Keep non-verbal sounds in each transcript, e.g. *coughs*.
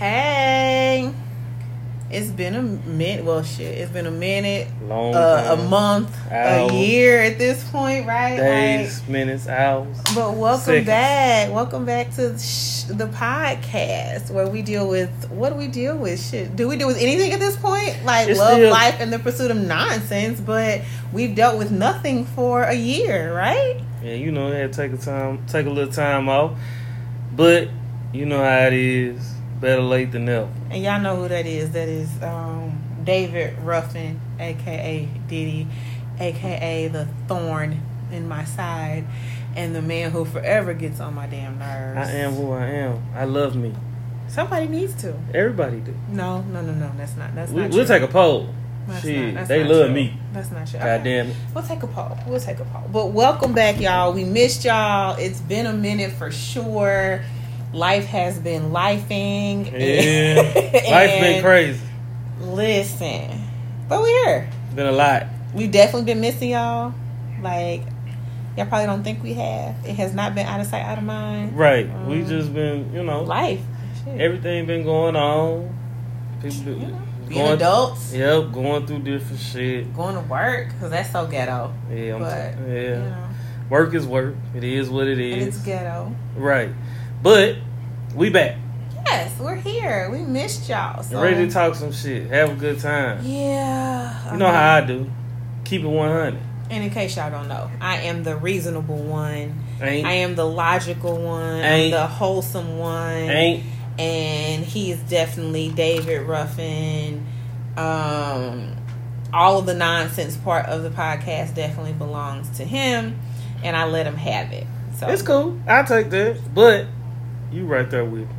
Hey, it's been a minute. Well, shit, it's been a minute, Long uh, a month, Hours. a year at this point, right? Days, minutes, hours. But welcome seconds. back. Welcome back to sh- the podcast where we deal with what do we deal with? Shit, do we deal with anything at this point? Like It's love, still- life, and the pursuit of nonsense. But we've dealt with nothing for a year, right? Yeah, you know, had to take a time, take a little time off. But you know how it is. Better late than never. And y'all know who that is. That is um, David Ruffin, aka Diddy, aka the thorn in my side, and the man who forever gets on my damn nerves. I am who I am. I love me. Somebody needs to. Everybody do. No, no, no, no. That's not. That's We, not. we'll true. take a poll. That's Shit, not- they love true. me. That's not true. God damn it. We'll take a poll. We'll take a poll. But welcome back, y'all. We missed y'all. It's been a minute for sure. Life has been lifing. Yeah. *laughs* Life's been crazy. Listen, but we're here. It's been a lot. We've definitely been missing y'all. Like, y'all probably don't think we have. It has not been out of sight, out of mind. Right. we Um, just been, you know, Life. Shit. everything been going on. People been You know, being going, adults, Yep, going through different shit. going to work, because that's so ghetto. Yeah, I'm But, yeah. You know, Work is work. It is what it is. and it's ghetto. Right. But we back. Yes, we're here. We missed y'all. So. ready to talk some shit. Have a good time. Yeah. You know how I do. Keep it 100. And in case y'all don't know, I am the reasonable one. Ain't. I am the logical one. I'm Ain't. the wholesome one. ain't. And he is definitely David Ruffin. Um, all of the nonsense part of the podcast definitely belongs to him, and I let him have it. So It's cool. I'll take that. But you right there with me.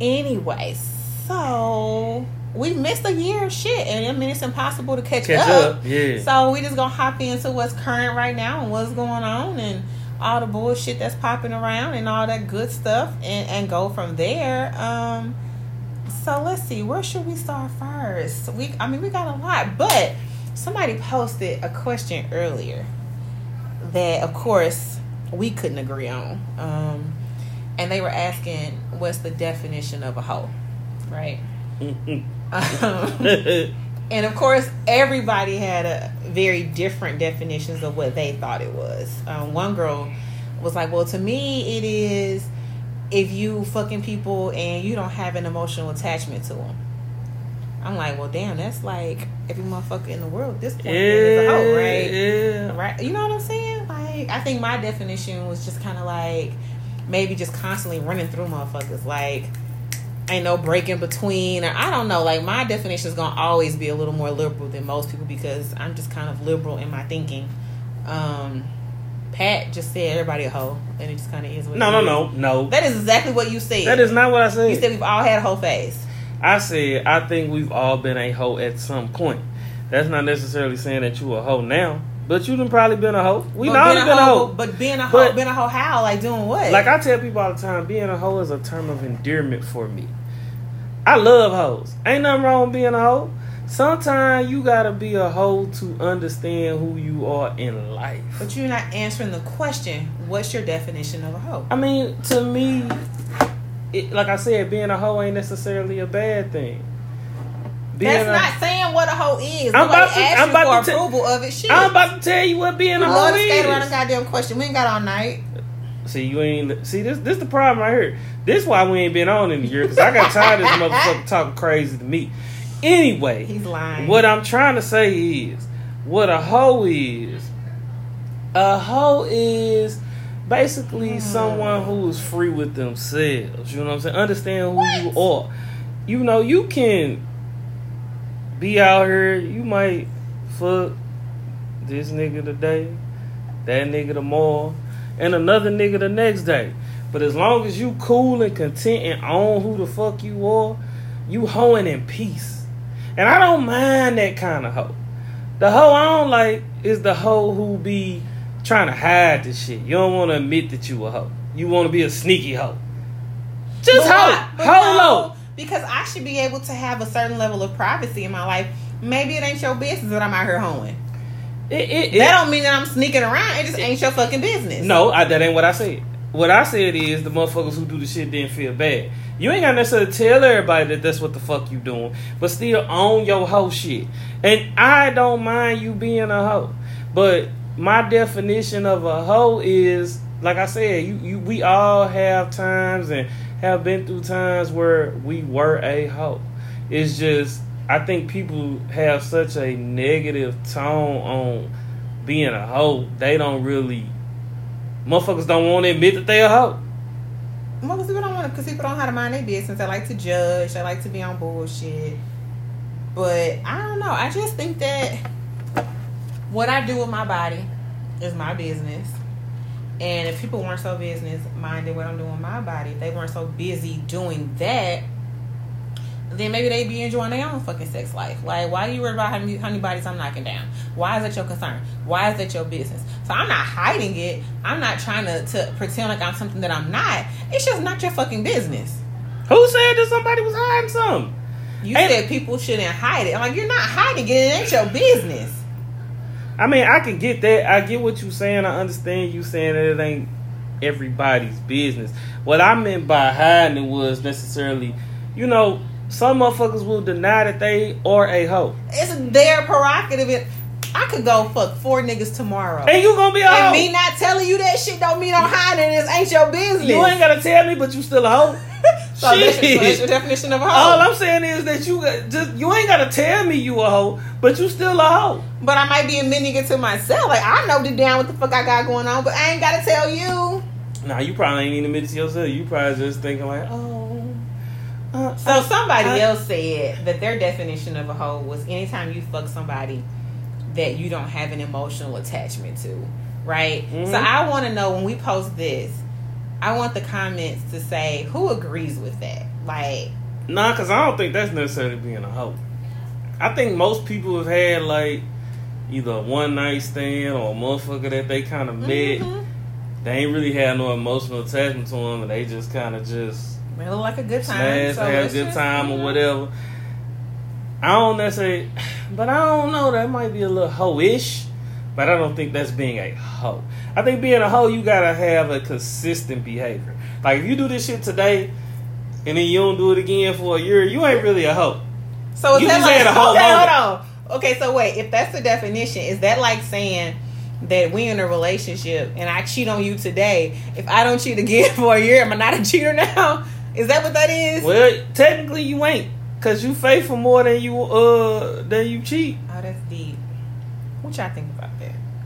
Anyway, so we missed a year of shit, and I mean it's impossible to catch, Catch up. up. Yeah. So we just gonna hop into what's current right now and what's going on and all the bullshit that's popping around and all that good stuff and, and go from there. Um so let's see, where should we start first? We I mean we got a lot, but somebody posted a question earlier that of course we couldn't agree on. Um and they were asking what's the definition of a hoe, right? Um, *laughs* and of course, everybody had a very different definitions of what they thought it was. Um, one girl was like, "Well, to me, it is if you fucking people and you don't have an emotional attachment to them." I'm like, "Well, damn, that's like every motherfucker in the world at this point is a hoe, right?" Yeah. Right? You know what I'm saying? Like, I think my definition was just kind of like maybe just constantly running through motherfuckers. Like, ain't no break in between, or I don't know. Like, my definition is gonna always be a little more liberal than most people because I'm just kind of liberal in my thinking. Um, Pat just said everybody a hoe, and it just kind of is. What No, no, no, no. That is exactly what you said. That is not what I said. You said. said we've all had a whole face. I said I think we've all been a hoe at some point. That's not necessarily saying that you a hoe now, but you done probably been a hoe. We But not being been a hoe. But being a hoe, being a hoe, how? Like doing what? Like I tell people all the time, being a hoe is a term of endearment for me. I love hoes. Ain't nothing wrong with being a hoe. Sometimes you gotta be a hoe to understand who you are in life. But you're not answering the question. What's your definition of a hoe? I mean, to me, it, like I said, being a hoe ain't necessarily a bad thing. That's a- not saying what a hoe is. I'm about to- I'm you about for to approval of it. Shit. I'm about to tell you what being a hoe to skate around the goddamn question. We ain't got all night. See, you ain't see this. This the problem right here. This why we ain't been on in a year because I got tired of this motherfucker talking crazy to me. Anyway, He's lying. what I'm trying to say is, what a hoe is. A hoe is basically hmm. someone who is free with themselves. You know what I'm saying? Understand who you are. You know, you can be out here. You might fuck this nigga today, that nigga tomorrow, and another nigga the next day. But as long as you cool and content and own who the fuck you are, you hoeing in peace. And I don't mind that kind of hoe. The hoe I don't like is the hoe who be trying to hide the shit. You don't want to admit that you a hoe. You want to be a sneaky hoe. Just But hoe. Hoe low. Because I should be able to have a certain level of privacy in my life. Maybe it ain't your business that I'm out here hoeing. It, it, it, That don't mean that I'm sneaking around. It just ain't your fucking business. No, I, that ain't what I said. What I said is the motherfuckers who do the shit didn't feel bad. You ain't gotta necessarily tell everybody that that's what the fuck you doing, but still own your whole shit. And I don't mind you being a hoe, but my definition of a hoe is like I said, you, you we all have times and have been through times where we were a hoe. It's just I think people have such a negative tone on being a hoe. They don't really motherfuckers don't want to admit that they a hoe. Most people don't want because people don't know how to mind their business. They like to judge. They like to be on bullshit. But I don't know. I just think that what I do with my body is my business. And if people weren't so business minded what I'm doing with my body, if they weren't so busy doing that, then maybe they'd be enjoying their own fucking sex life. Like, why do you worry about how many, how many bodies I'm knocking down? Why is that your concern? Why is that your business? So I'm not hiding it. I'm not trying to, to pretend like I'm something that I'm not. It's just not your fucking business. Who said that somebody was hiding something? You Ain't- said people shouldn't hide it. I'm like, you're not hiding it. It ain't your business. I mean, I can get that. I get what you saying. I understand you saying that it ain't everybody's business. What I meant by hiding it was necessarily, you know, some motherfuckers will deny that they are a hoe. It's their prerogative. It- I could go fuck four niggas tomorrow. And you gonna be a hoe. And me not telling you that shit don't mean I'm hiding it. This ain't your business. You ain't gotta tell me, but you still a hoe. So, that's, so that's your definition of a hoe. All I'm saying is that you just you ain't gotta tell me you a hoe, but you still a hoe. But I might be admitting it to myself. Like I know deep down what the fuck I got going on, but I ain't gotta tell you. Nah, you probably ain't even admit to yourself. You probably just thinking like, oh. Uh, So somebody I- else said that their definition of a hoe was anytime you fuck somebody that you don't have an emotional attachment to, right? Mhm. So I want to know when we post this, I want the comments to say who agrees with that. Like, Nah, cause I don't think that's necessarily being a hoe. I think most people have had like either a one night stand or a motherfucker that they kind of met. mhm. They ain't really had no emotional attachment to them, and they just kind of just look like a good time. smash, so have a good just, time you or whatever. I don't necessarily, *sighs* but I don't know. That might be a little hoe-ish, but I don't think that's being a hoe. I think being a hoe, you gotta have a consistent behavior. Like if you do this shit today, and then you don't do it again for a year, you ain't really a hoe. So is You that just like had a whole okay? moment. Hold on. Okay, so wait. If that's the definition, is that like saying that we in a relationship and I cheat on you today? If I don't cheat again *laughs* for a year, am I not a cheater now? Is that what that is? Well, technically you ain't, cause you faithful more than you uh than you cheat. Oh, that's deep. What y'all think about?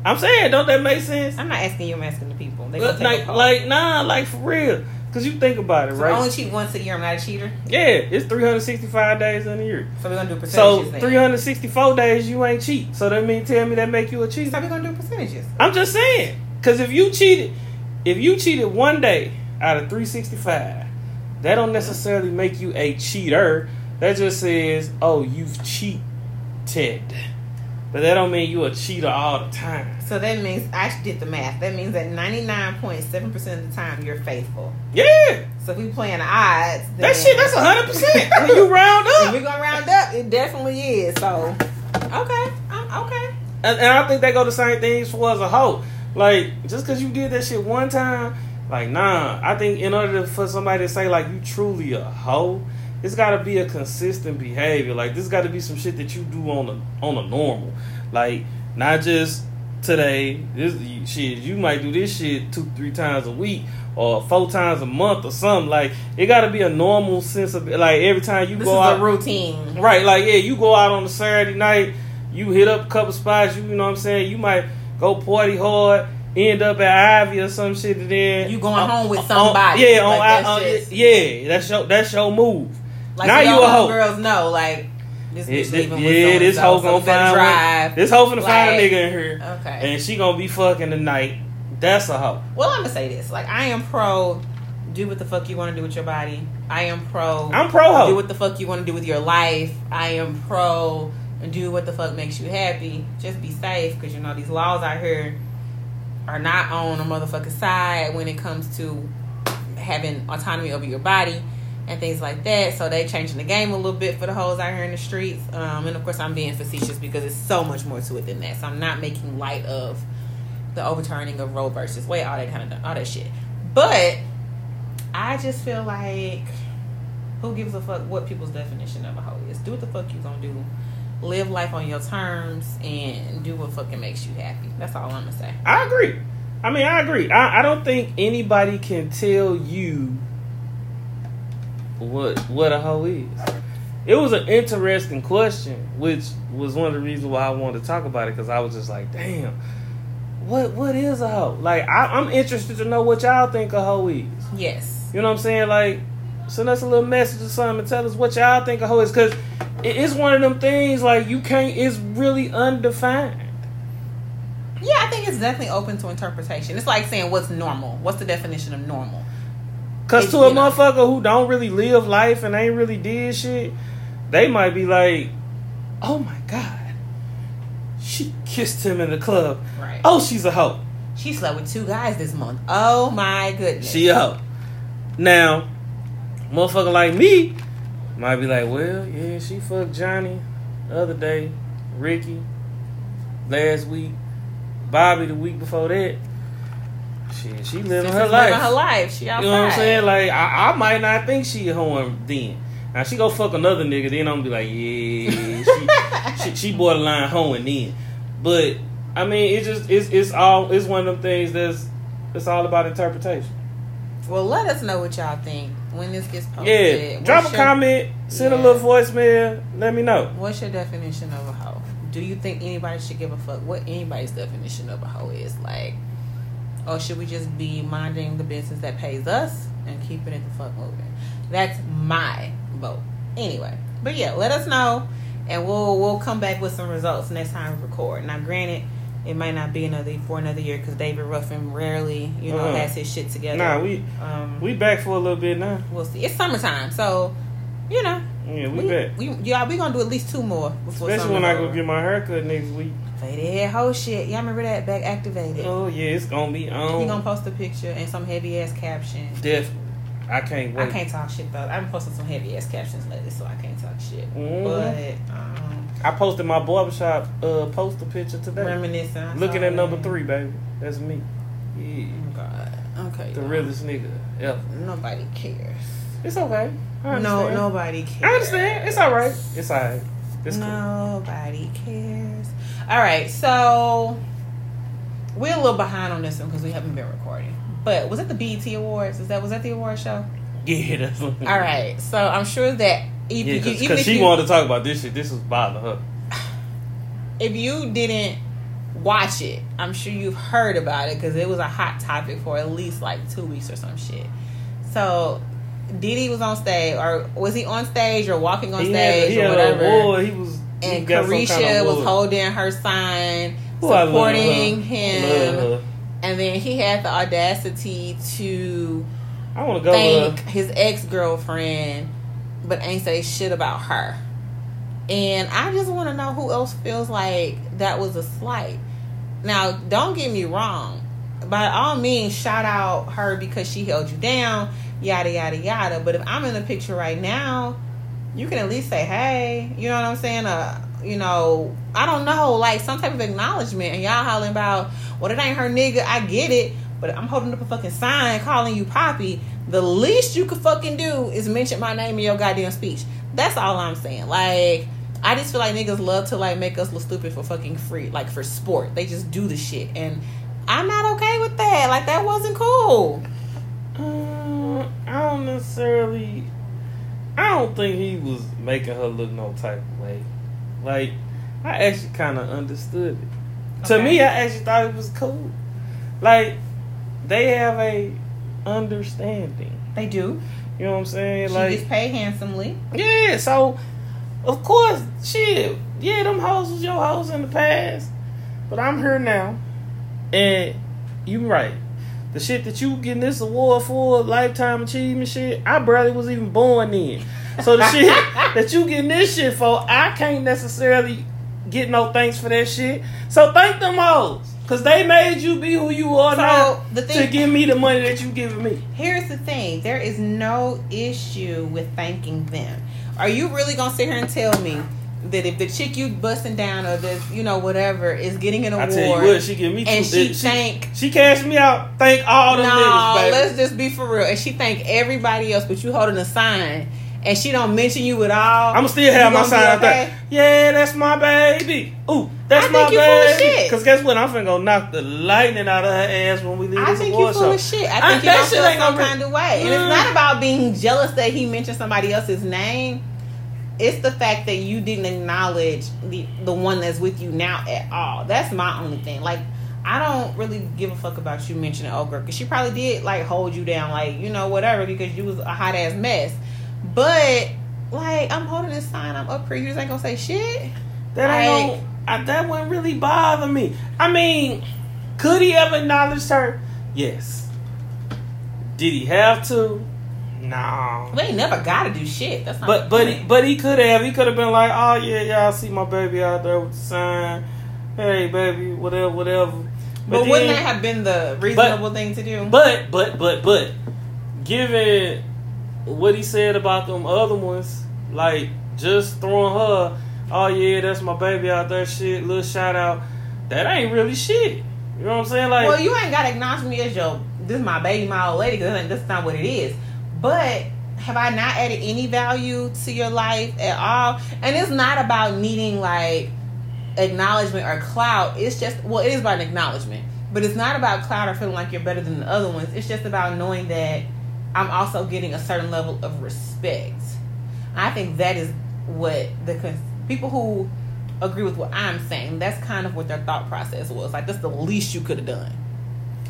I'm saying, don't that make sense? I'm not asking you. I'm asking the people. They Look, like, like nah, like for real. Cause you think about it, so right? I only cheat once a year. I'm not a cheater. yeah, it's 365 days in a year. So we're gonna do So percentages. then. 364 days you ain't cheat. So that mean tell me that make you a cheater? So we're gonna do percentages. I'm just saying. Cause if you cheated, if you cheated one day out of 365, that don't necessarily make you a cheater. That just says, oh, you've cheated. But that don't mean you a cheater all the time. So that means I did the math. That means that 99.7 percent of the time you're faithful. Yeah. So if we playing odds, That shit, that's 100%. *laughs* when you round up. we're gonna round up, it definitely is. So, okay, I'm okay. And, and I think they go the same things for as a hoe. Like, just because you did that shit one time, like, nah. I think in order to, for somebody to say, like, you truly a hoe, it's got to be a consistent behavior. Like, this got to be some shit that you do on a on a normal. Like, not just today. This shit, you might do this shit two, three times a week. Or four times a month, or something like it. Got to be a normal sense of like every time you This go out. a routine. Right, like yeah, you go out on a Saturday night, you hit up a couple spots, you, you know what I'm saying? You might go party hard, end up at Ivy or some shit, and then You going home with on- somebody. yeah, on, that's on- just- yeah, that's your that's your move. Like now you a hoe. Girls know, like this Yeah, bitch leaving yeah, this hoe gonna find drive. one. This hoe finna find a nigga in here, Okay. and she gonna be fucking tonight. That's a hoe. Well, I'm gonna say this: like, I am pro. Do what the fuck you want to do with your body. I am pro. I'm pro hoe. Do what the fuck you want to do with your life. I am pro. Do what the fuck makes you happy. Just be safe, because you know these laws out here are not on a motherfucking side when it comes to having autonomy over your body and things like that. So they changing the game a little bit for the hoes out here in the streets. Um, and of course, I'm being facetious because it's so much more to it than that. So I'm not making light of the overturning of Roe versus Wade, all that kind of all that shit. But I just feel like Who gives a fuck what people's definition of a hoe is? Do what the fuck you gonna do. Live life on your terms and do what fucking makes you happy. That's all I'm gonna say. I agree. I mean, I agree. I, I don't think anybody can tell you what what a hoe is. It was an interesting question, which was one of the reasons why I wanted to talk about it because I was just like, damn, what what is a hoe? Like, I, I'm interested to know what y'all think a hoe is. Yes. You know what I'm saying? Like, send us a little message or something and tell us what y'all think a hoe is because it's one of them things like you can't. It's really undefined. Yeah, I think it's definitely open to interpretation. It's like saying what's normal. What's the definition of normal? Cause to a you know. motherfucker who don't really live life and ain't really did shit, they might be like, "Oh my god, she kissed him in the club. Right. Oh, she's a hoe. She slept with two guys this month. Oh my goodness. She a hoe." Now, motherfucker like me might be like, "Well, yeah, she fucked Johnny the other day, Ricky last week, Bobby the week before that. Shit, she living her life. living her life. She You outside. know what I'm saying? Like I, I might not think she a hoe then. Now she go fuck another nigga, then I'm gonna be like, yeah, she, *laughs* she, she borderline hoeing then. But I mean, it's just it's it's all it's one of them things that's it's all about interpretation. Well, let us know what y'all think when this gets posted. Yeah, What's drop a your- comment, send a Yeah. little voicemail, let me know. What's your definition of a hoe? Do you think anybody should give a fuck what anybody's definition of a hoe is? Like, or should we just be minding the business that pays us and keeping it the fuck moving? That's my vote. Anyway, but yeah, let us know, and we'll we'll come back with some results next time we record. Now, granted, it might not be another for another year because David Ruffin rarely, you know, Uh-huh. has his shit together. Nah, we um, we back for a little bit now. we'll see. It's summertime, so you know. Yeah, we, We, back. we yeah we gonna do at least two more before Especially when I go get my haircut next week. Faded whole shit. Y'all remember that back activated? Oh yeah, it's gonna be on. He gonna post a picture and some heavy ass caption. Definitely. I can't wait. I can't talk shit though. I've been posting some heavy ass captions lately, so I can't talk shit. Mhm. But um, I posted my barbershop uh poster picture today. reminiscing. I Looking at number three, baby. That's me. Yeah. Oh God. Okay. The y'all. realest nigga ever. Nobody cares. It's okay. I No, nobody cares. I understand. It's alright. It's alright. It's cool. Nobody cares. All right, so we're a little behind on this one because we haven't been recording. But was it the BET Awards? Is that was that the award show? Yeah, that's *laughs* All right, so I'm sure that if Yeah, you, because she you, wanted to talk about this shit. This was bothering her. if you didn't watch it, I'm sure you've heard about it because it was a hot topic for at least like two weeks or some shit. So Diddy was on stage, or was he on stage or walking on He had, stage he or had whatever? award. He was. And Caresha kind of was holding her sign, Ooh, supporting him, and then he had the audacity to I want to go thank his ex girlfriend, but ain't say shit about her. And I just want to know who else feels like that was a slight. Now, don't get me wrong. By all means, shout out her because she held you down, yada yada yada. But if I'm in the picture right now, you can at least say, "Hey," you know what I'm saying? Uh, you know, I don't know, like some type of acknowledgement. And y'all hollering about, "Well, it ain't her nigga." I get it, but I'm holding up a fucking sign calling you Poppy. The least you could fucking do is mention my name in your goddamn speech. That's all I'm saying. Like, I just feel like niggas love to like make us look stupid for fucking free, like for sport. They just do the shit, and I'm not okay with that. Like, that wasn't cool. Uh, I don't necessarily. Don't think he was making her look no type of way. Like, I actually kind of understood it. To me, I actually thought it was cool. Like, they have a understanding. They do. You know what I'm saying? She like, gets paid handsomely. yeah. So, of course, shit. Yeah, them hoes was your hoes in the past, but I'm here now, and you're right. The shit that you getting this award for, lifetime achievement shit, I barely was even born then. So the shit that you getting this shit for, I can't necessarily get no thanks for that shit. So thank them hoes. Cause they made you be who you are So, now the to give me the money that you giving me. Here's the thing: there is no issue with thanking them. Are you really gonna sit here and tell me that if the chick you busting down or the you know whatever is getting an I award, tell you what, she give me two. and she she, thank she cashed me out. Thank all no, them niggas, baby. let's just be for real. And she thank everybody else, but you holding a sign and she don't mention you at all, I'm still have my gonna sign be out okay? there. Yeah, that's my baby. Ooh, that's I my you baby. Cause guess what? I'm finna go knock the lightning out of her ass when we leave I think award you full show. of shit. I I- think you that don't shit feel ain't some gonna kind of way. And it's Mm. not about being jealous that he mentioned somebody else's name. It's the fact that you didn't acknowledge the the one that's with you now at all. That's my only thing. Like I don't really give a fuck about you mentioning old girl because she probably did like hold you down, like you know whatever because you was a hot ass mess. But like I'm holding this sign, I'm up here. You just ain't gonna say shit. That ain't no, I, that wouldn't really bother me. I mean, could he have acknowledged her? Yes. Did he have to? No. We ain't never gotta do shit. That's not. But but he, but he could have. He could have been like, oh yeah, y'all see my baby out there with the sign. Hey baby, whatever, whatever. But, then- wouldn't that have been the reasonable thing to do? But but but but given what he said about them other ones, like just throwing her, oh yeah, that's my baby out there, shit, little shout out, that ain't really shit. You know what I'm saying? Like, well, you ain't got to acknowledge me as your this is my baby, my old lady, because that's not what it is. But have I not added any value to your life at all? And it's not about needing like acknowledgement or clout. It's just well, it is about acknowledgement, but it's not about clout or feeling like you're better than the other ones. It's just about knowing that I'm also getting a certain level of respect. I think that is what the cons- people who agree with what I'm saying. That's kind of what their thought process was. Like that's the least you could have done.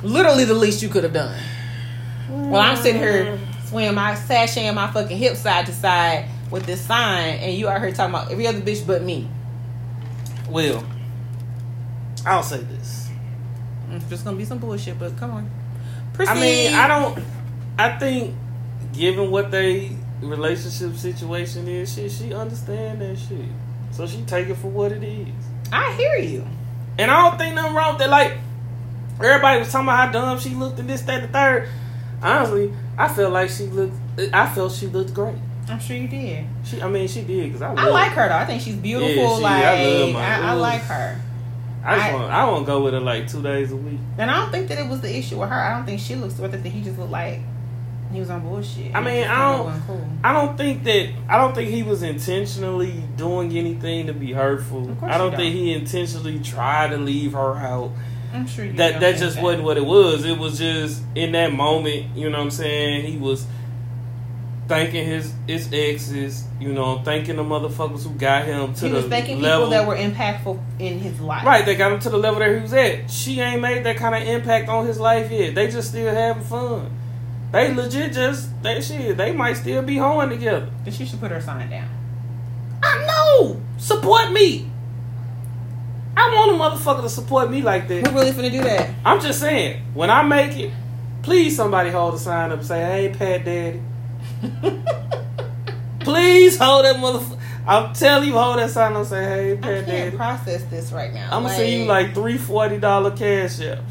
Literally the least you could have done. Well, I'm sitting here swinging my sashaying my fucking hips side to side with this sign, and you out here talking about every other bitch but me. well, I'll say this. It's just gonna be some bullshit, but come on. Proceed. I mean, I don't. I think, given what they relationship situation is, shit, she understand that shit, so she take it for what it is. I hear you. And I don't think nothing wrong with that. Like everybody was talking about how dumb she looked in this, that, the third. Honestly, I felt like she looked. I felt she looked great. I'm sure you did. She, I mean, she did because I. I like her though. I think she's beautiful. Yeah, she- like I I, I, like her. I just I- want. I want to go with her like two days a week. And I don't think that it was the issue with her. I don't think she looks. I think that he just looked like he was on bullshit. I mean, I don't- Cool. I don't think that. I don't think he was intentionally doing anything to be hurtful. I don't you think don't. he intentionally tried to leave her out. I'm sure you That don't that just wasn't what it was. It was just in that moment. You know what I'm saying? He was thanking his his exes. You know, thanking the motherfuckers who got him to He the was thanking level people that were impactful in his life. Right, they got him to the level that he was at. She ain't made that kind of impact on his life yet. They just still having fun. They legit just they shit. They might still be hoeing together. Then she should put her sign down. I know. Support me. I want a motherfucker to support me like that. Who that. really finna do that? I'm just saying, when I make it, please somebody hold a sign up and say, "Hey, Pat Daddy." *laughs* Please hold that motherfucker. I'm telling you, hold that sign up and say, "Hey, Pat I can't Daddy." process this right now. I'm gonna send you like three forty dollar cash apps.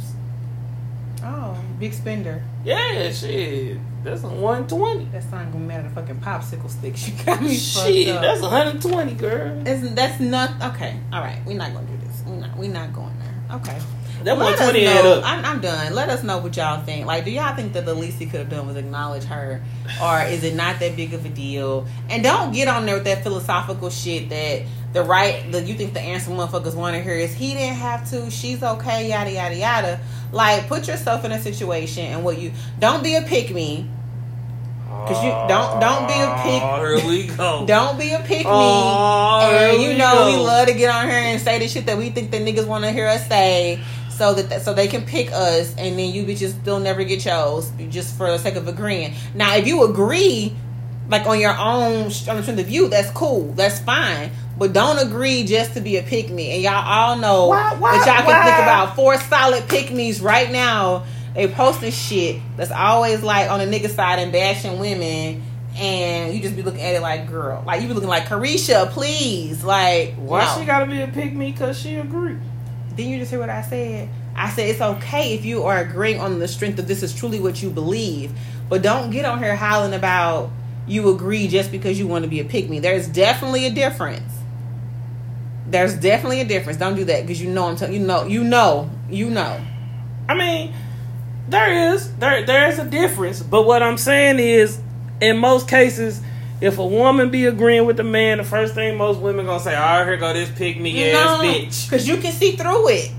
oh, big spender. Yeah, shit. That's a 120. That's not gonna matter. a fucking popsicle sticks *laughs* you got me Shit, that's 120, girl. It's, that's not okay. All right, we're not gonna do this. We're not. We're not going there. Okay. That Let 120 add up. I'm, I'm done. Let us know what y'all think. Like, do y'all think that the least he could have done was acknowledge her, or is it not that big of a deal? And don't get on there with that philosophical shit that the right, the you think the answer motherfuckers want to hear is he didn't have to, she's okay, yada yada yada. Like, put yourself in a situation and what you don't be a pick me. Cause you don't don't be a pick. Oh, here we go. *laughs* Don't be a pick me. Oh, and you we know we go. love to get on here and say the shit that we think the niggas want to hear us say, so that so they can pick us, and then you bitches still never get chose just for the sake of agreeing. Now, if you agree, like on your own on the you, that's cool, that's fine. But don't agree just to be a pick me. And y'all all know Why- why- that y'all can think about four solid pick me's right now. They posting shit that's always like on the nigga side and bashing women. And you just be looking at it like, girl, like you be looking like Caresha, please, like, Why no. she gotta be a pick me? Cause she agree. Didn't you just hear what I said? I said it's okay if you are agreeing on the strength of this is truly what you believe, but don't get on here howling about you agree just because you want to be a pick me. There's definitely a difference. There's definitely a difference. Don't do that because you know I'm telling you know you know you know. I mean, there is there there is a difference, but what I'm saying is, in most cases, if a woman be agreeing with the man, the first thing most women gonna say, "All right, here go this pick me ass bitch." because you can see through it.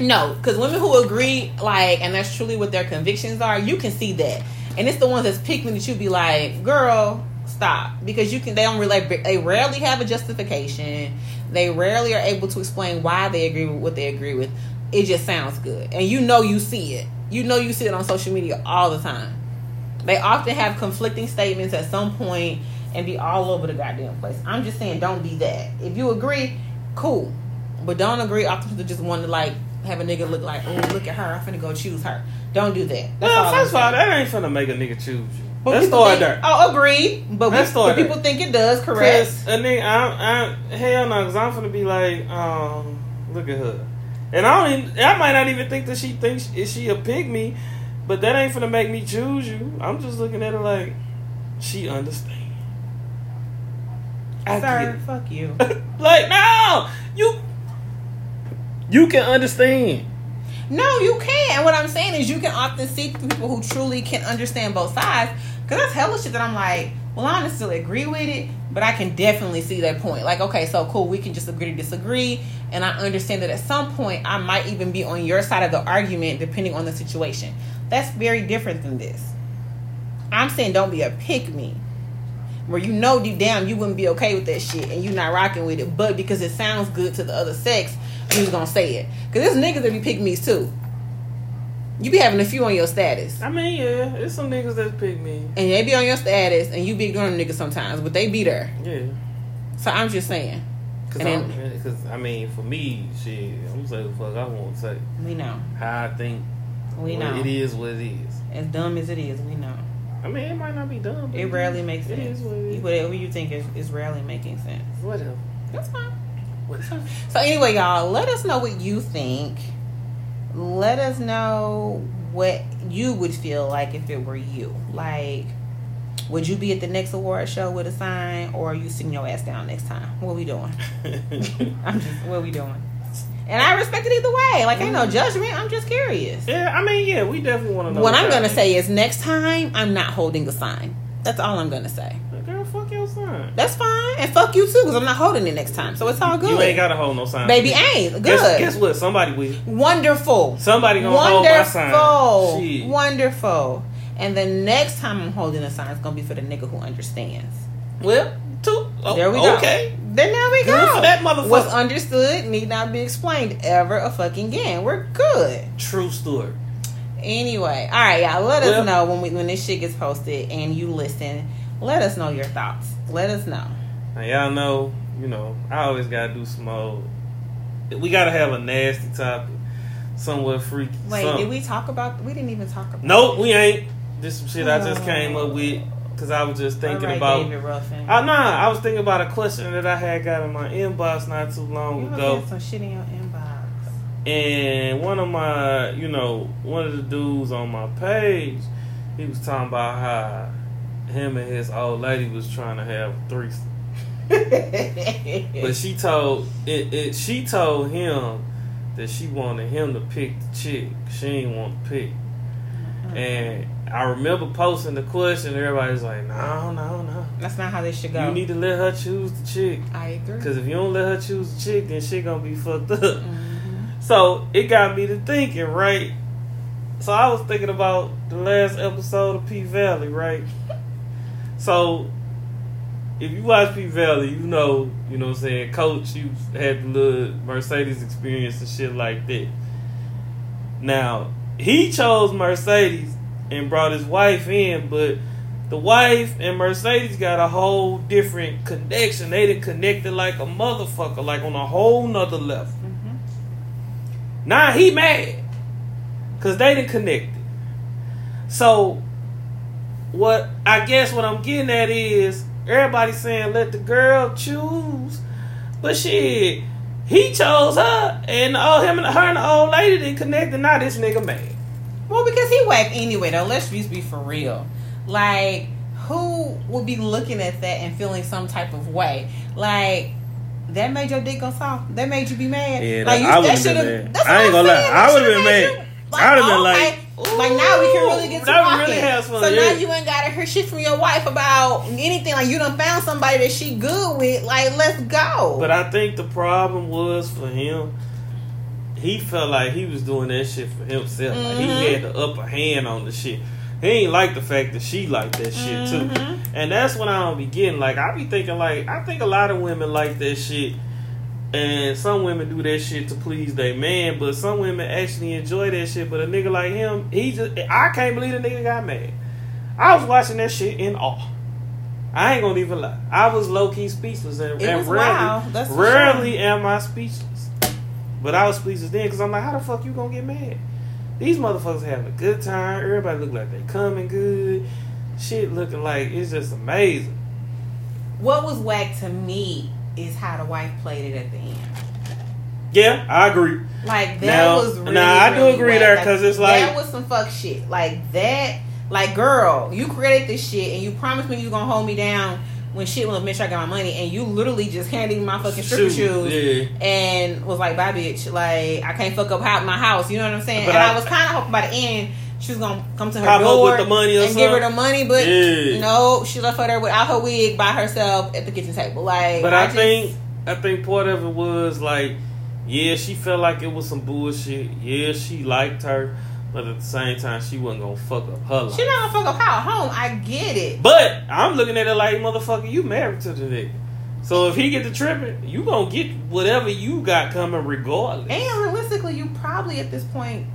No, because women who agree, like, and that's truly what their convictions are, you can see that, and it's the ones that's picking that you be like, "Girl, stop," because you can. They don't really. They rarely have a justification. They rarely are able to explain why they agree with what they agree with. It just sounds good, and you know you see it. You know you see it on social media all the time. They often have conflicting statements at some point and be all over the goddamn place. I'm just saying, don't be that. If you agree, cool, but don't agree often to just want to like have a nigga look like, oh, look at her, I'm finna go choose her. Don't do that. That's Well, first of all, that ain't finna make a nigga choose you. But start think- there. Oh, agreed. But, we, Let's but people think it does, correct? Cause a nigga, I, I, hell no, cause I'm gonna be like, um, look at her, and I don't even, I might not even think that she thinks is she a pick me, but that ain't gonna make me choose you. I'm just looking at her like, she understand. I Sir, fuck you. *laughs* like no, you, you can understand. No, you can't. And what I'm saying is, you can often see people who truly can understand both sides. Because that's hella shit that I'm like, well, I don't necessarily agree with it, but I can definitely see that point. Like, okay, so cool, we can just agree to disagree. And I understand that at some point, I might even be on your side of the argument, depending on the situation. That's very different than this. I'm saying don't be a pick me. Where you know deep down you wouldn't be okay with that shit and you're not rocking with it, but because it sounds good to the other sex, you just gonna say it. Cause there's niggas that be pick me's too. You be having a few on your status. I mean, yeah, it's some niggas that pick me. And they be on your status and you be ignoring niggas sometimes, but they be there. Yeah. So I'm just saying. Cause, then- cause I mean, for me, shit, I'm saying the fuck I want to say. We know. How I think We know. it is what it is. As dumb as it is, we know. I mean, it might not be dumb. but It rarely makes It sense. is what it is. Whatever you think is, is rarely making sense. Whatever. That's fine. Whatever. So anyway, y'all, let us know what you think. Let us know what you would feel like if it were you. Like, would you be at the next award show with a sign, or are you sitting your ass down next time? What we doing? *laughs* I'm just what we doing? And I respect it either way. Like, ain't no mm. judgment. I'm just curious. yeah, I mean, yeah, we definitely want to know. What I'm gonna say is next time I'm not holding a sign. That's all I'm gonna say. girl, fuck your sign. That's fine, and fuck you too, because I'm not holding it next time. So it's all good. You ain't gotta hold no sign. Baby, ain't good. Guess, guess what? Somebody will. Wonderful. Somebody gonna hold my sign. Wonderful. Shit. Wonderful. And the next time I'm holding a sign, it's gonna be for the nigga who understands. Well, two. Oh, there we go. Okay. Then there we Good go. for that motherfucker. What's understood need not be explained ever a fucking again. We're good. True story. Anyway, all right, y'all. Let Well- us know when we when this shit gets posted and you listen. Let us know your thoughts. Let us know. Now y'all know, you know, I always gotta do some old. We gotta have a nasty topic, somewhat freaky. Wait, something. did we talk about? We didn't even talk about. Nope, we ain't. This some shit I just oh. came up with because I was just thinking right, about. David Ruffin. I nah, I was thinking about a question that I had got in my inbox not too long you ago. some shit in your inbox. And one of my, you know, one of the dudes on my page, he was talking about how him and his old lady was trying to have a threesome. *laughs* But she told it, it she told him that she wanted him to pick the chick. She ain't want to pick. And I remember posting the question, everybody's like, no, no, no. That's not how they should go. You need to let her choose the chick. I agree. Because if you don't let her choose the chick, then she gonna be fucked up. Mhm. So it got me to thinking, right? So I was thinking about the last episode of P Valley, right? *laughs* So if you watch P Valley, you know, you know what I'm saying, Coach, you had the little Mercedes experience and shit like that. Now, he chose Mercedes and brought his wife in, but the wife and Mercedes got a whole different connection. They done connected like a motherfucker, like on a whole nother level. Mhm. Now he mad because they didn't connect it. So what I guess what I'm getting at is everybody saying let the girl choose, but shit, he chose her, and oh him and her and the old lady didn't connect, and now this nigga mad. Well, because he whack anyway, though. Let's just be for real. Like, who would be looking at that and feeling some type of way? Like, that made your dick go soft. That made you be mad. Yeah, like, that- I would've should've- been mad. that's I what ain't I'm gonna lie. I would've should've been mad. you- I would've been okay, like- like now we can really get to talking. really have fun, so yeah. now you ain't gotta hear shit from your wife about anything. Like you done found somebody that she good with. Like let's go. But I think the problem was for him. He felt like he was doing that shit for himself. Like he Mhm. had the upper hand on the shit. He ain't like the fact that she liked that shit too. Mhm. And that's when I don't be getting like I be thinking like I think a lot of women like that shit. And some women do that shit to please their man, but some women actually enjoy that shit. But a nigga like him, he just I can't believe the nigga got mad. I was watching that shit in awe. I ain't gonna even lie. I was low key speechless, and, It and was rarely, wild, that's for rarely am I speechless. But I was speechless then because I'm like, how the fuck you gonna get mad? These motherfuckers having a good time. Everybody look like they coming good. Shit looking like it's just amazing. what was whack to me is how the wife played it at the end. Yeah, I agree. Like that Now- was really, now, I do really agree whack. there, 'cause it's like- that was some fuck shit. Like that, like girl, you created this shit and you promised me you gonna hold me down when shit when make sure I got my money, and you literally just handed me my fucking stripper shoes yeah. and was like, "Bye, bitch." Like I can't fuck up my house. You know what I'm saying? But and I, I- was kind of hoping by the end she was gonna come to her Pop door with the money or and give her the money, but Yeah. no, she left her there without her wig by herself at the kitchen table. Like, But I, just- think I think part of it was like, yeah, she felt like it was some bullshit. Yeah, she liked her, but at the same time, she wasn't gonna fuck up her life. she not gonna fuck up how home. I get it. But I'm looking at it like, motherfucker, you married to the nigga. So if he get the tripping, you gonna get whatever you got coming regardless. And realistically, you probably at this point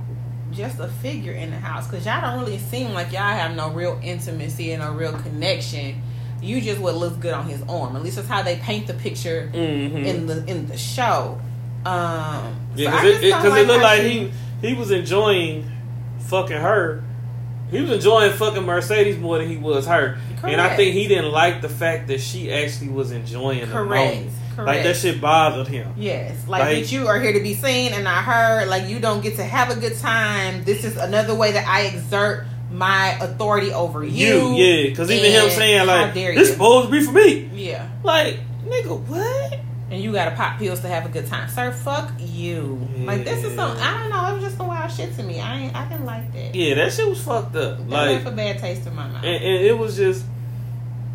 just a figure in the house because y'all don't really seem like y'all have no real intimacy and no real connection. You just what looks good on his arm. At least that's how they paint the picture mm-hmm. in the in the show. Um, Yeah, because just it, don't cause it looked like she- he he was enjoying fucking her. He was enjoying fucking Mercedes more than he was her, and I think he didn't like the fact that she actually was enjoying the Correct. moment. Correct. Like that shit bothered him. Yes, like, Like- bitch, you are here to be seen and not heard. Like you don't get to have a good time. This is another way that I exert my authority over you. You, yeah, because even him saying like this you. supposed to be for me, Yeah, like nigga, what? and you gotta pop pills to have a good time, sir. Fuck you. Like this is some. I don't know. It was just some wild shit to me. I ain't, I didn't like that. Yeah, that shit was fucked up. That Like, left a bad taste in my mouth. and, and it was just,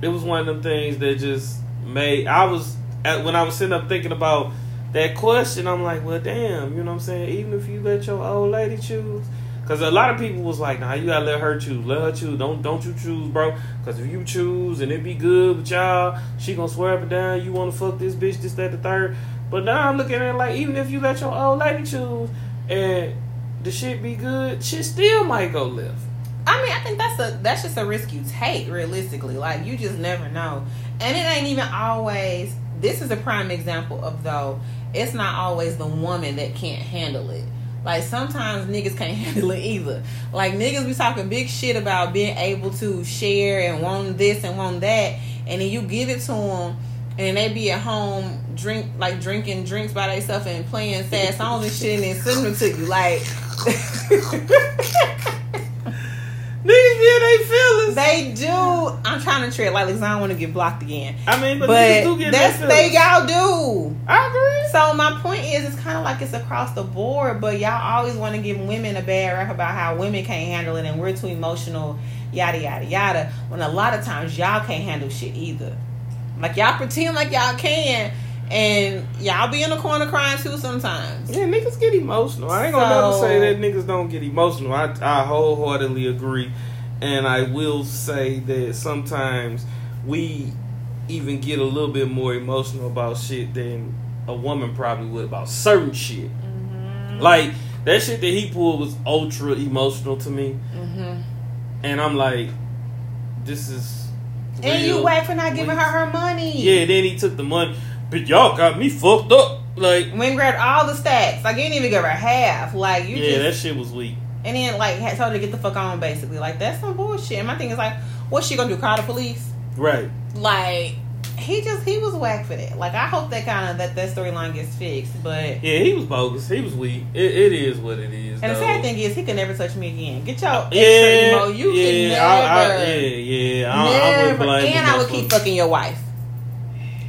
it was one of them things that just made. I was when I was sitting up thinking about that question. I'm like, well, damn, you know what I'm saying? Even if you let your old lady choose. Cause a lot of people was like, nah, you gotta let her choose. Let her choose. Don't don't you choose, bro. Cause if you choose and it be good with y'all, she gonna swear up and down you wanna fuck this bitch, this, that, the third. But now I'm looking at it like, even if you let your old lady choose and the shit be good, she still might go left. I mean, I think that's a that's just a risk you take. Realistically, like you just never know, and it ain't even always. This is a prime example of though. It's not always the woman that can't handle it. Like sometimes niggas can't *laughs* handle it either. Like niggas be talking big shit about being able to share and want this and want that, and then you give it to them, and they be at home drink like drinking drinks by themselves and playing sad songs and shit, and then sending them to you like. *laughs* Niggas be they feelings. They do. I'm trying to tread lightly because I don't want to get blocked again. I mean, but, niggas do But get that's they y'all do. I agree. So my point is, it's kind of like it's across the board, but y'all always want to give women a bad rap about how women can't handle it and we're too emotional, yada yada yada. When a lot of times y'all can't handle shit either. Like y'all pretend like y'all can, and y'all be in the corner crying too sometimes. Yeah, niggas get emotional. I ain't gonna never say that niggas don't get emotional. I, I wholeheartedly agree. And I will say that sometimes we even get a little bit more emotional about shit than a woman probably would about certain shit. Mm-hmm. Like, that shit that he pulled was ultra emotional to me. Mm-hmm. And I'm like, this is. And you real. wait for not giving her her money. Yeah, then he took the money. But y'all got me fucked up. Like, Went and grabbed all the stacks. Like you didn't even give her half. Like you yeah, just that shit was weak. and then like had told her to get the fuck on basically. Like that's some bullshit. And my thing is like, what's she gonna do? Call the police? Right. Like he just he was whack for that. Like I hope that kind of that that storyline gets fixed. But Yeah, he was bogus. He was weak. It, it is what it is. and the sad thing is he could never touch me again. Get your extra yeah, emo. You yeah, could I, I, never. yeah, yeah. I, I never. blame and I would keep fucking your wife.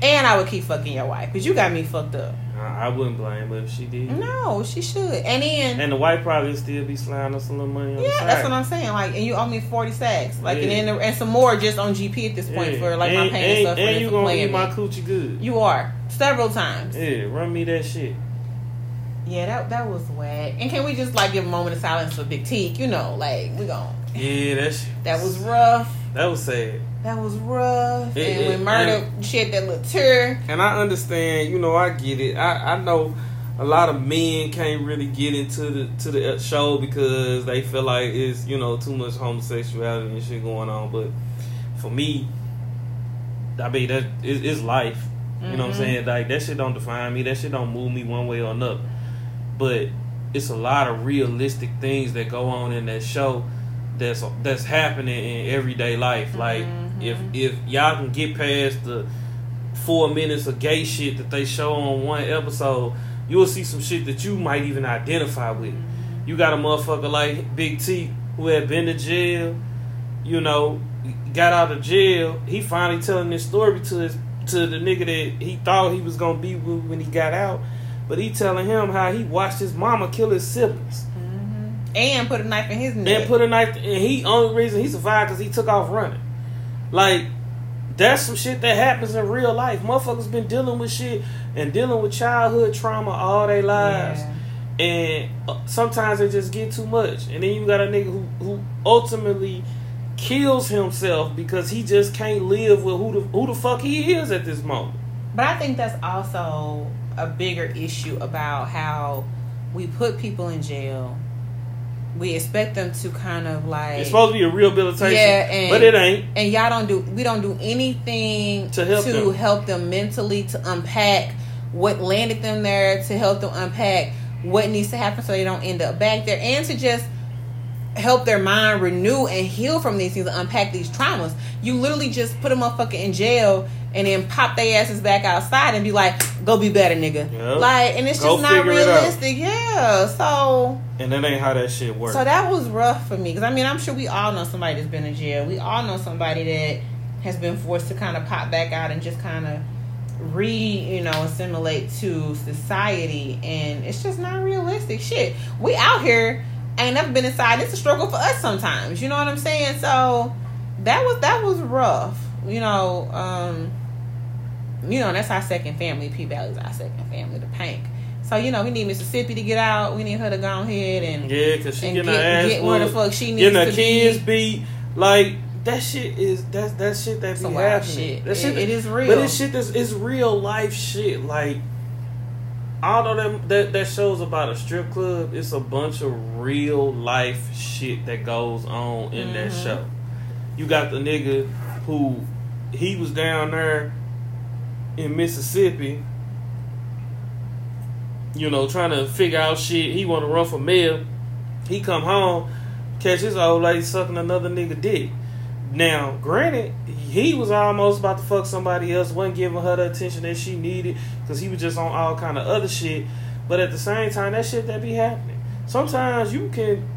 And I would keep fucking your wife because you got me fucked up. I, I wouldn't blame her if she did. No, she should. And then And the wife probably still be sliding us a little money on yeah, side. that's what I'm saying. Like, and you owe me forty sacks, like, and Yeah. then and some more just on GP at this point Yeah. for like my pain and, and stuff. and for you gonna eat my coochie good. You are several times. yeah, run me that shit. Yeah, that that was whack. And can we just like give a moment of silence for Big Teak? You know, like we gon' Yeah, that shit. That was rough. That was sad. That was rough. It- and when Murda shed that little tear. And I understand, you know, I get it. I, I know a lot of men can't really get into the to the show because they feel like it's you know too much homosexuality and shit going on. But for me, I mean that it, it's life. You know what I'm Mhm. saying? Like that shit don't define me. That shit don't move me one way or another. But it's a lot of realistic things that go on in that show that's that's happening in everyday life. Like if Mhm. if y'all can get past the four minutes of gay shit that they show on one episode, you'll see some shit that you might even identify with. You got a motherfucker like Big T who had been to jail, you know, got out of jail. He finally telling this story to his to the nigga that he thought he was gonna be with when he got out. But he telling him how he watched his mama kill his siblings And put a knife in his neck. and put a knife. And he only reason he survived because he took off running. Like that's some shit that happens in real life. Motherfuckers been dealing with shit and dealing with childhood trauma all their lives. Yeah. And uh, sometimes it just get too much. And then you got a nigga who, who ultimately kills himself because he just can't live with who the who the fuck he is at this moment. But I think that's also a bigger issue about how we put people in jail. We expect them to kind of like It's supposed to be a rehabilitation, Yeah, and- but it ain't. and y'all don't do we don't do anything To help them. help them mentally to unpack what landed them there to help them unpack what needs to happen so they don't end up back there and to just help their mind renew and heal from these things and unpack these traumas you literally just put a motherfucker in jail and then pop their asses back outside and be like go be better nigga Yep. like and it's Go just not it realistic yeah so And that ain't how that shit works. so that was rough for me because I mean I'm sure we all know somebody that's been in jail. We all know somebody that has been forced to kind of pop back out and just kind of re you know assimilate to society, and it's just not realistic. Shit, we out here ain't never been inside. It's a struggle for us sometimes. You know what I'm saying? So that was that was rough. You know, um, you know that's our second family. P Valley's our second family. The Pynk. So you know we need Mississippi to get out. We need her to go ahead and yeah, cause she and getting get, her ass get where the fuck she needs getting her kids be. beat. Like that shit is that's that shit that be wild happening. shit. That It- shit it is real. But it's shit that's it's real life shit. Like all of them that that shows about a strip club, it's a bunch of real life shit that goes on in that Mhm. show. You got the nigga who he was down there in Mississippi, you know, trying to figure out shit. He want to run for mayor. He come home, catch his old lady sucking another nigga dick. Now, granted, he was almost about to fuck somebody else, wasn't giving her the attention that she needed because he was just on all kind of other shit. But at the same time, that shit that be happening. Sometimes you can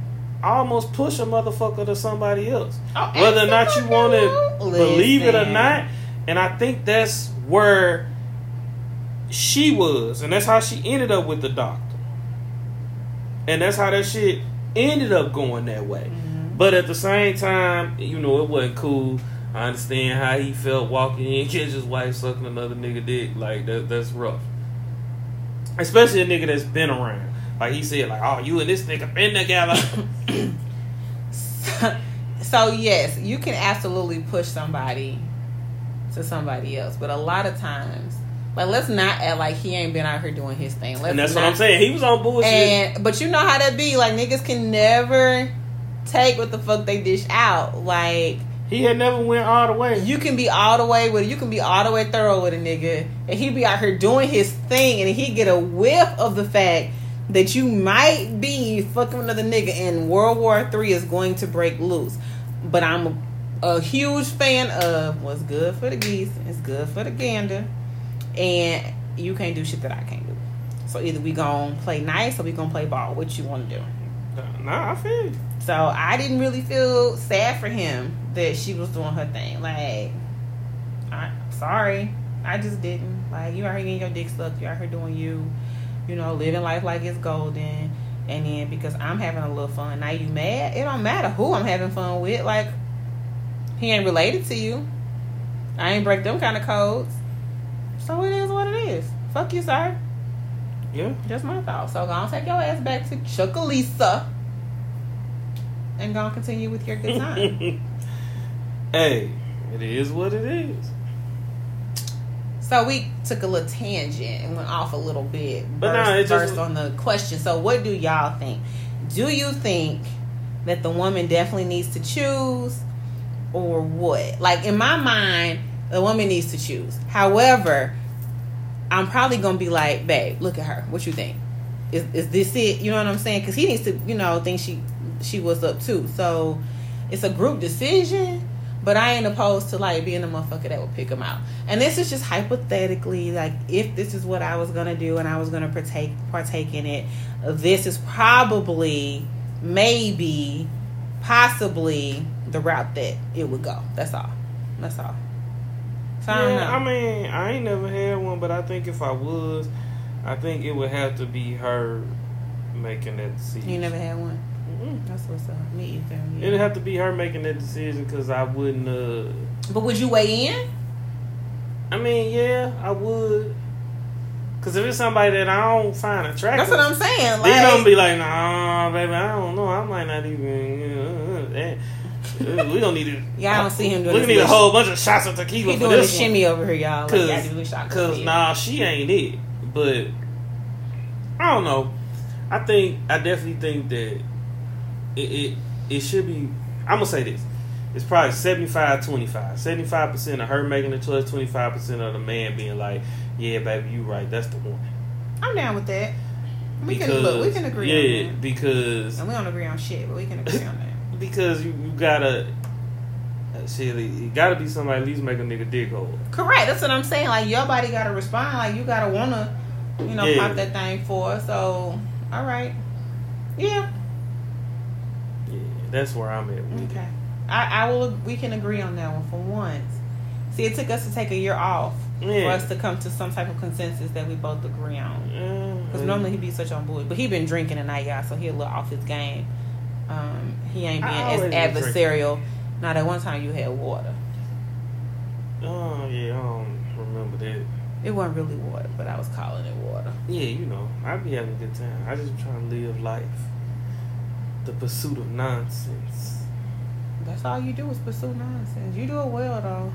almost push a motherfucker to somebody else, Oh, whether or not you want to believe it or not. And I think that's where she was, and that's how she ended up with the doctor. And that's how that shit ended up going that way. Mm-hmm. But at the same time, you know, it wasn't cool. I understand how he felt walking in, *laughs* catch his wife sucking another nigga dick. Like that, that's rough. Especially a nigga that's been around. Like he said, like, oh, you and this nigga been together. *coughs* so yes, you can absolutely push somebody to somebody else, but a lot of times, like let's not act like he ain't been out here doing his thing. Let's and that's not, what I'm saying. He was on bullshit. And but you know how that be. Like niggas can never take what the fuck they dish out. Like he had never went all the way. you can be all the way with you can be all the way thorough with a nigga and he be out here doing his thing and he get a whiff of the fact that you might be fucking another nigga and World War Three is going to break loose. But I'm a, a huge fan of what's good for the geese is good for the gander. And you can't do shit that I can't do. So either we gonna play nice or we gonna play ball. What you wanna do? Nah, I feel you. So I didn't really feel sad for him that she was doing her thing. Like, I sorry, I I just didn't. Like you out here getting your dick sucked. You out here doing you. You know, living life like it's golden. And then because I'm having a little fun, now you mad? It don't matter who I'm having fun with. Like he ain't related to you. I ain't break them kind of codes. So it is what it is. Fuck you, sir. Yeah. Just my thought. So go on, take your ass back to Chucalissa and go and continue with your good time. *laughs* hey, it is what it is. so we took a little tangent and went off a little bit. But Burst, nah, it just- on the question. So what do y'all think? Do you think that the woman definitely needs to choose or what? Like in my mind, the woman needs to choose. However, I'm probably gonna be like, babe, look at her. What you think? Is is this it? You know what I'm saying? Because he needs to, you know, think she she was up too. So it's a group decision. But I ain't opposed to like being a motherfucker that would pick him out. And this is just hypothetically, like if this is what I was gonna do and I was gonna partake partake in it, this is probably, maybe, possibly the route that it would go. That's all. That's all. So I don't. Yeah, I mean, I ain't never had one, but I think if I was, I think it would have to be her making that decision. you never had one. Mm-mm. That's what's up. Me either. yeah. It'd have to be her making that decision because I wouldn't. uh But would you weigh in? I mean, yeah, I would. Because if it's somebody that I don't find attractive, That's what I'm saying. Then Like, I'm be like, nah, baby, I don't know. I might not even. You know, eh, eh, we don't need to. Y'all don't see him doing We need a whole bunch of shots of tequila he doing a this one. shimmy over here, y'all. Like, Cause, y'all do cause nah, she ain't it. But I don't know. I think I definitely think that it it, it should be. I'm gonna say this. It's probably 75 25. 75% of her making the choice, 25% of the man being like, yeah, baby, you right. That's the one. I'm down with that. We Because, can look. We can agree yeah, on that. because And we don't agree on shit, but we can agree on that. Because you, you gotta shit, it gotta be somebody at least make a nigga dick hole. Correct. That's what I'm saying. Like your body gotta respond. Like you gotta wanna, you know, Yeah. pop that thing for. So, all right. Yeah. Yeah, that's where I'm at. With Okay. I, I will. We can agree on that one for once. See, it took us to take a year off it. for us to come to some type of consensus that we both agree on. Mm, yeah, Because normally he'd be such on board, but he been drinking tonight, y'all, so he a little off his game. Um, he ain't being as adversarial. Now that one time you had water, Oh yeah, I don't remember that. it wasn't really water, but I was calling it water. Yeah, you know, I be having a good time. I just trying to live life. The pursuit of nonsense. That's all you do is pursue nonsense. You do it well though.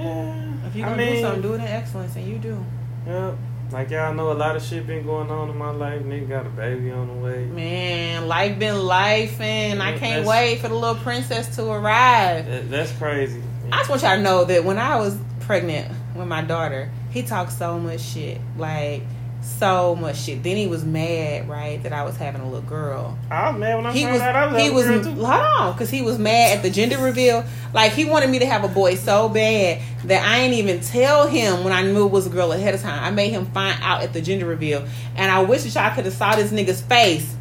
Yeah. If you I gonna mean, do something, do it in excellence, and you do. Yeah. Like y'all know, a lot of shit been going on in my life. Nigga got a baby on the way. Man, life been life, and I can't wait for the little princess to arrive. That, that's crazy. I just want y'all to know that when I was pregnant with my daughter, he talked so much shit, like so much shit. Then he was mad, right, that I was having a little girl. I was mad when I He was out I was he having was a hold on, because he was mad at the gender reveal. Like he wanted me to have a boy so bad that I ain't even tell him when I knew it was a girl ahead of time. I made him find out at the gender reveal, and I wish that y'all could have saw this nigga's face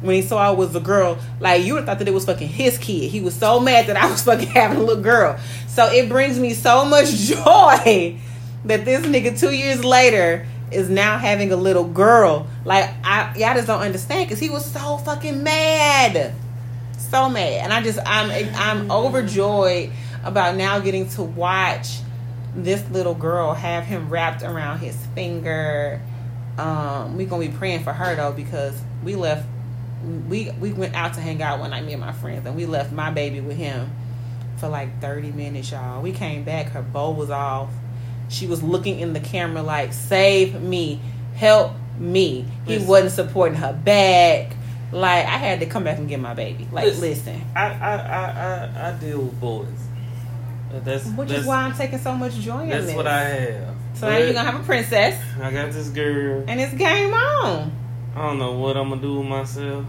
when he saw I was a girl, like you would have thought that it was fucking his kid. He was so mad that I was fucking *laughs* having a little girl. So it brings me so much *laughs* joy that this nigga two years later is now having a little girl. Like I y'all just don't understand because he was so fucking mad. So mad. And I just I'm I'm overjoyed about now getting to watch this little girl have him wrapped around his finger. Um, we gonna be praying for her though because we left we we went out to hang out one night, me and my friends, and we left my baby with him for like thirty minutes, y'all. We came back, her bow was off. She was looking in the camera like, "Save me, help me." He Listen. wasn't supporting her back. Like I had to come back and get my baby. Like, Listen. listen, I, I, I, I, I deal with boys. That's which that's, is why I'm taking so much joy in that's this. what I have. so now you're gonna have a princess, I got this girl. and it's game on. I don't know what I'm gonna do with myself.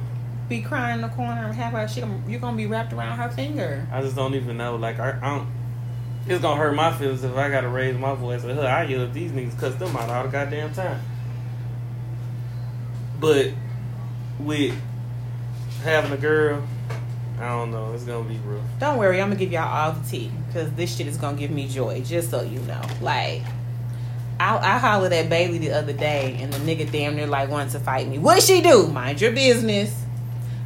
Be crying in the corner and have her. She, you're gonna be wrapped around her finger. I just don't even know. Like I, I don't. It's gonna hurt my feelings if I gotta raise my voice at her. I yell at these niggas, cuss them out all the goddamn time. But with having a girl, I don't know. It's gonna be rough. Don't worry, I'm gonna give y'all all the tea because this shit is gonna give me joy. Just so you know, like I, I hollered at Bailey the other day, and the nigga damn near like wanted to fight me. What she do? Mind your business.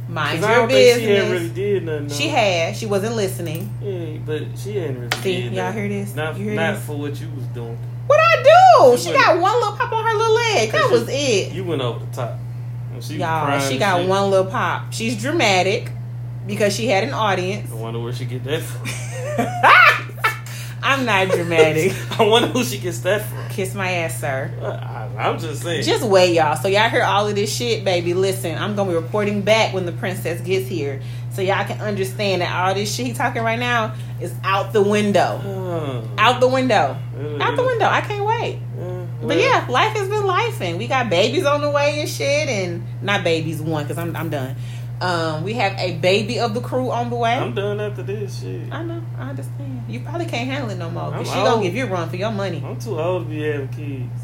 Mind your business. she ain't really did nothing. She had. She wasn't listening. Yeah, but she ain't really See, y'all nothing. hear this? Not, hear not this? for what you was doing. What I do? She She got one little pop on her little leg. That was it. You went over the top. She Y'all, she got shit. one little pop. She's dramatic because she had an audience. I wonder where she get that from. *laughs* I'm not dramatic. *laughs* I wonder who she gets that from. Kiss my ass, sir. I, I'm just saying. Just wait, y'all. So y'all hear all of this shit, baby. Listen, I'm gonna be reporting back when the princess gets here, so y'all can understand that all this shit he talking right now is out the window. Uh, Out the window. uh, Out the window. I can't wait. uh, But yeah, life has been life, and we got babies on the way and shit, and not babies one because I'm I'm done. Um, we have a baby of the crew on the way. I'm done after this shit. I know, I understand. You probably can't handle it no more because I'm she gonna give you a run for your money. I'm too old to be having kids.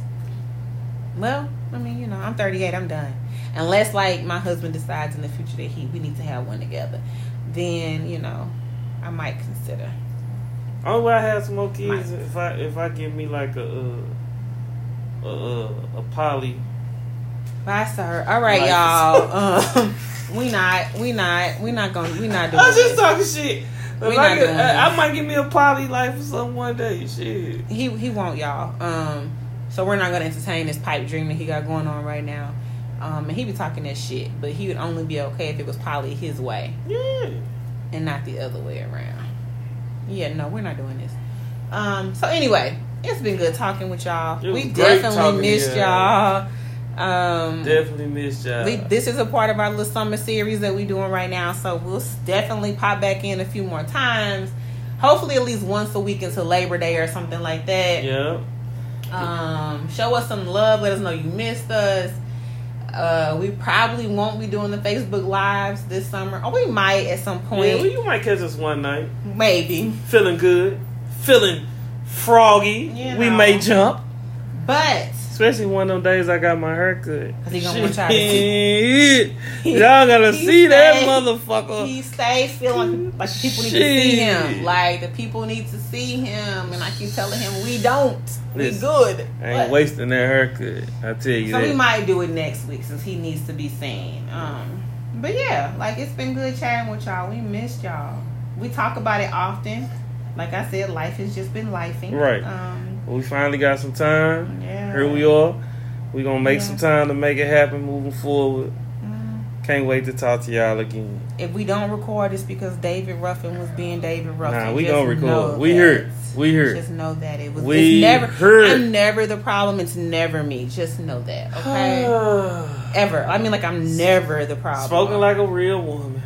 Well, I mean, you know, I'm 38. I'm done. Unless like my husband decides in the future that he we need to have one together, then you know, I might consider. Only way I have some more kids Might. if I if I give me like a uh, a a, a poly. Bye, sir. All right, y'all. *laughs* Um, we not, we not, we not gonna, we not doing. I was just talking shit. We I, not get, doing I, I might give me a poly life or something one day. Shit. He he won't, y'all. Um, so we're not gonna entertain this pipe dream that he got going on right now. Um, and he be talking that shit, but he would only be okay if it was poly his way Yeah. and not the other way around. Yeah, no, we're not doing this. Um, so anyway, it's been good talking with y'all. We definitely missed y'all. Um, Definitely missed y'all. we, this is a part of our little summer series that we're doing right now, so we'll definitely pop back in a few more times. Hopefully, at least once a week until Labor Day or something like that. yeah. Um, show us some love. Let us know you missed us. Uh, we probably won't be doing the Facebook lives this summer. Or we might at some Yeah, point. well, you might catch us one night. Maybe. Feeling good. Feeling froggy. You We may jump. But Especially one of them days I got my hair cut. 'Cause he gonna try to see. Shit. *laughs* Y'all gotta see that motherfucker. he stay feeling like people need to see him. Like the people need to see him. And I keep telling him we don't. We Listen, good. I ain't But- wasting that haircut. I tell you So we might do it next week since he needs to be seen. Um, but yeah, like it's been good chatting with y'all. We missed y'all. We talk about it often. Like I said, life has just been lifing. Right. Um, we finally got some time. yeah. Here we are. We gonna make Yeah. some time to make it happen moving forward. Mm. Can't wait to talk to y'all again. If we don't record, it's because David Ruffin was being David Ruffin. Nah, we know record. We heard. We heard. Just know that it was. We never. heard. I'm never the problem. It's never me. Just know that. *sighs* Okay. Ever. I mean, like I'm never the problem. Spoken like a real woman.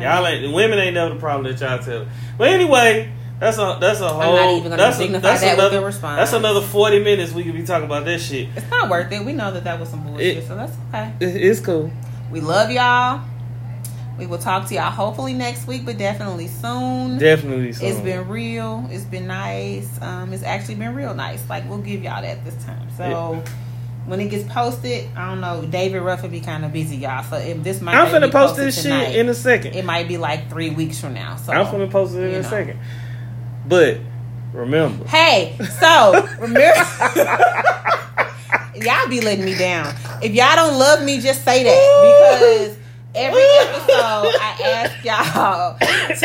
Y'all ain't the women ain't never the problem that y'all tell. But anyway, that's a that's a whole. not even gonna that's a- that's that another, response. That's another forty minutes we could be talking about that shit. It's not worth it. We know that that was some bullshit, It- so that's okay. It- it's cool. We love y'all. We will talk to y'all hopefully next week, but definitely soon. Definitely. So. It's been real. It's been nice. Um, it's actually been real nice. Like we'll give y'all that this time. So when it gets posted, I don't know. David Ruff will be kind of busy, y'all. So if this might I'm gonna post this tonight, shit in a second. It might be like three weeks from now. So I'm gonna post it in you a second. But remember, Hey, so remember, *laughs* y'all be letting me down. If y'all don't love me, just say that because every episode I ask y'all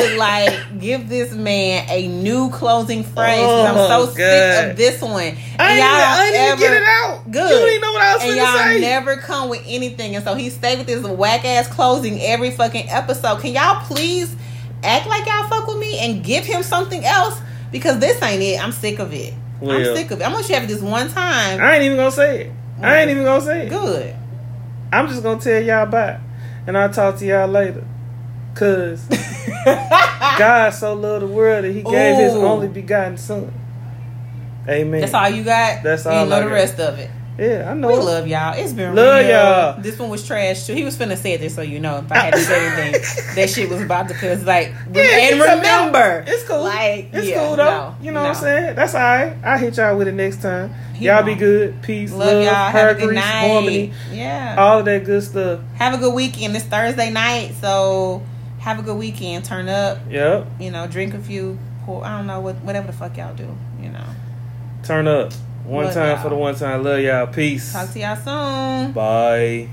to like give this man a new closing phrase. Oh, 'cause I'm Oh, so sick of this one. I ain't, And even, I even get it out. Good. You didn't even know what I was saying. and y'all say. never come with anything, and so he stayed with this whack ass closing every fucking episode. Can y'all please act like y'all fuck with me and give him something else? Because this ain't it. I'm sick of it. I'm sick of it. I'm gonna have it this one time. I ain't even gonna say it. I ain't even gonna say it. Good. I'm just gonna tell y'all bye, and I'll talk to y'all later. Cause *laughs* God so loved the world that He gave His only begotten Son. Amen. That's all you got. That's all. You know I the got. rest of it. Yeah, I know. We love y'all. It's been real. Love real. y'all. This one was trash too. He was finna say this, so you know if I had to say anything, *laughs* that shit was about to cause like Yeah, and remember, It's cool. Like it's yeah, cool though. no, you know no. what I'm saying? That's all right. I'll hit y'all with it next time. He y'all be won't. good. Peace, Love, love, y'all. Have a good night. harmony, Yeah. all of that good stuff. have a good weekend. It's Thursday night, so have a good weekend. Turn up, Yep. you know, drink a few. Pour, I don't know what whatever the fuck y'all do. You know, Turn up. One Love time y'all. for the one time. Love y'all. Peace. Talk to y'all soon. Bye.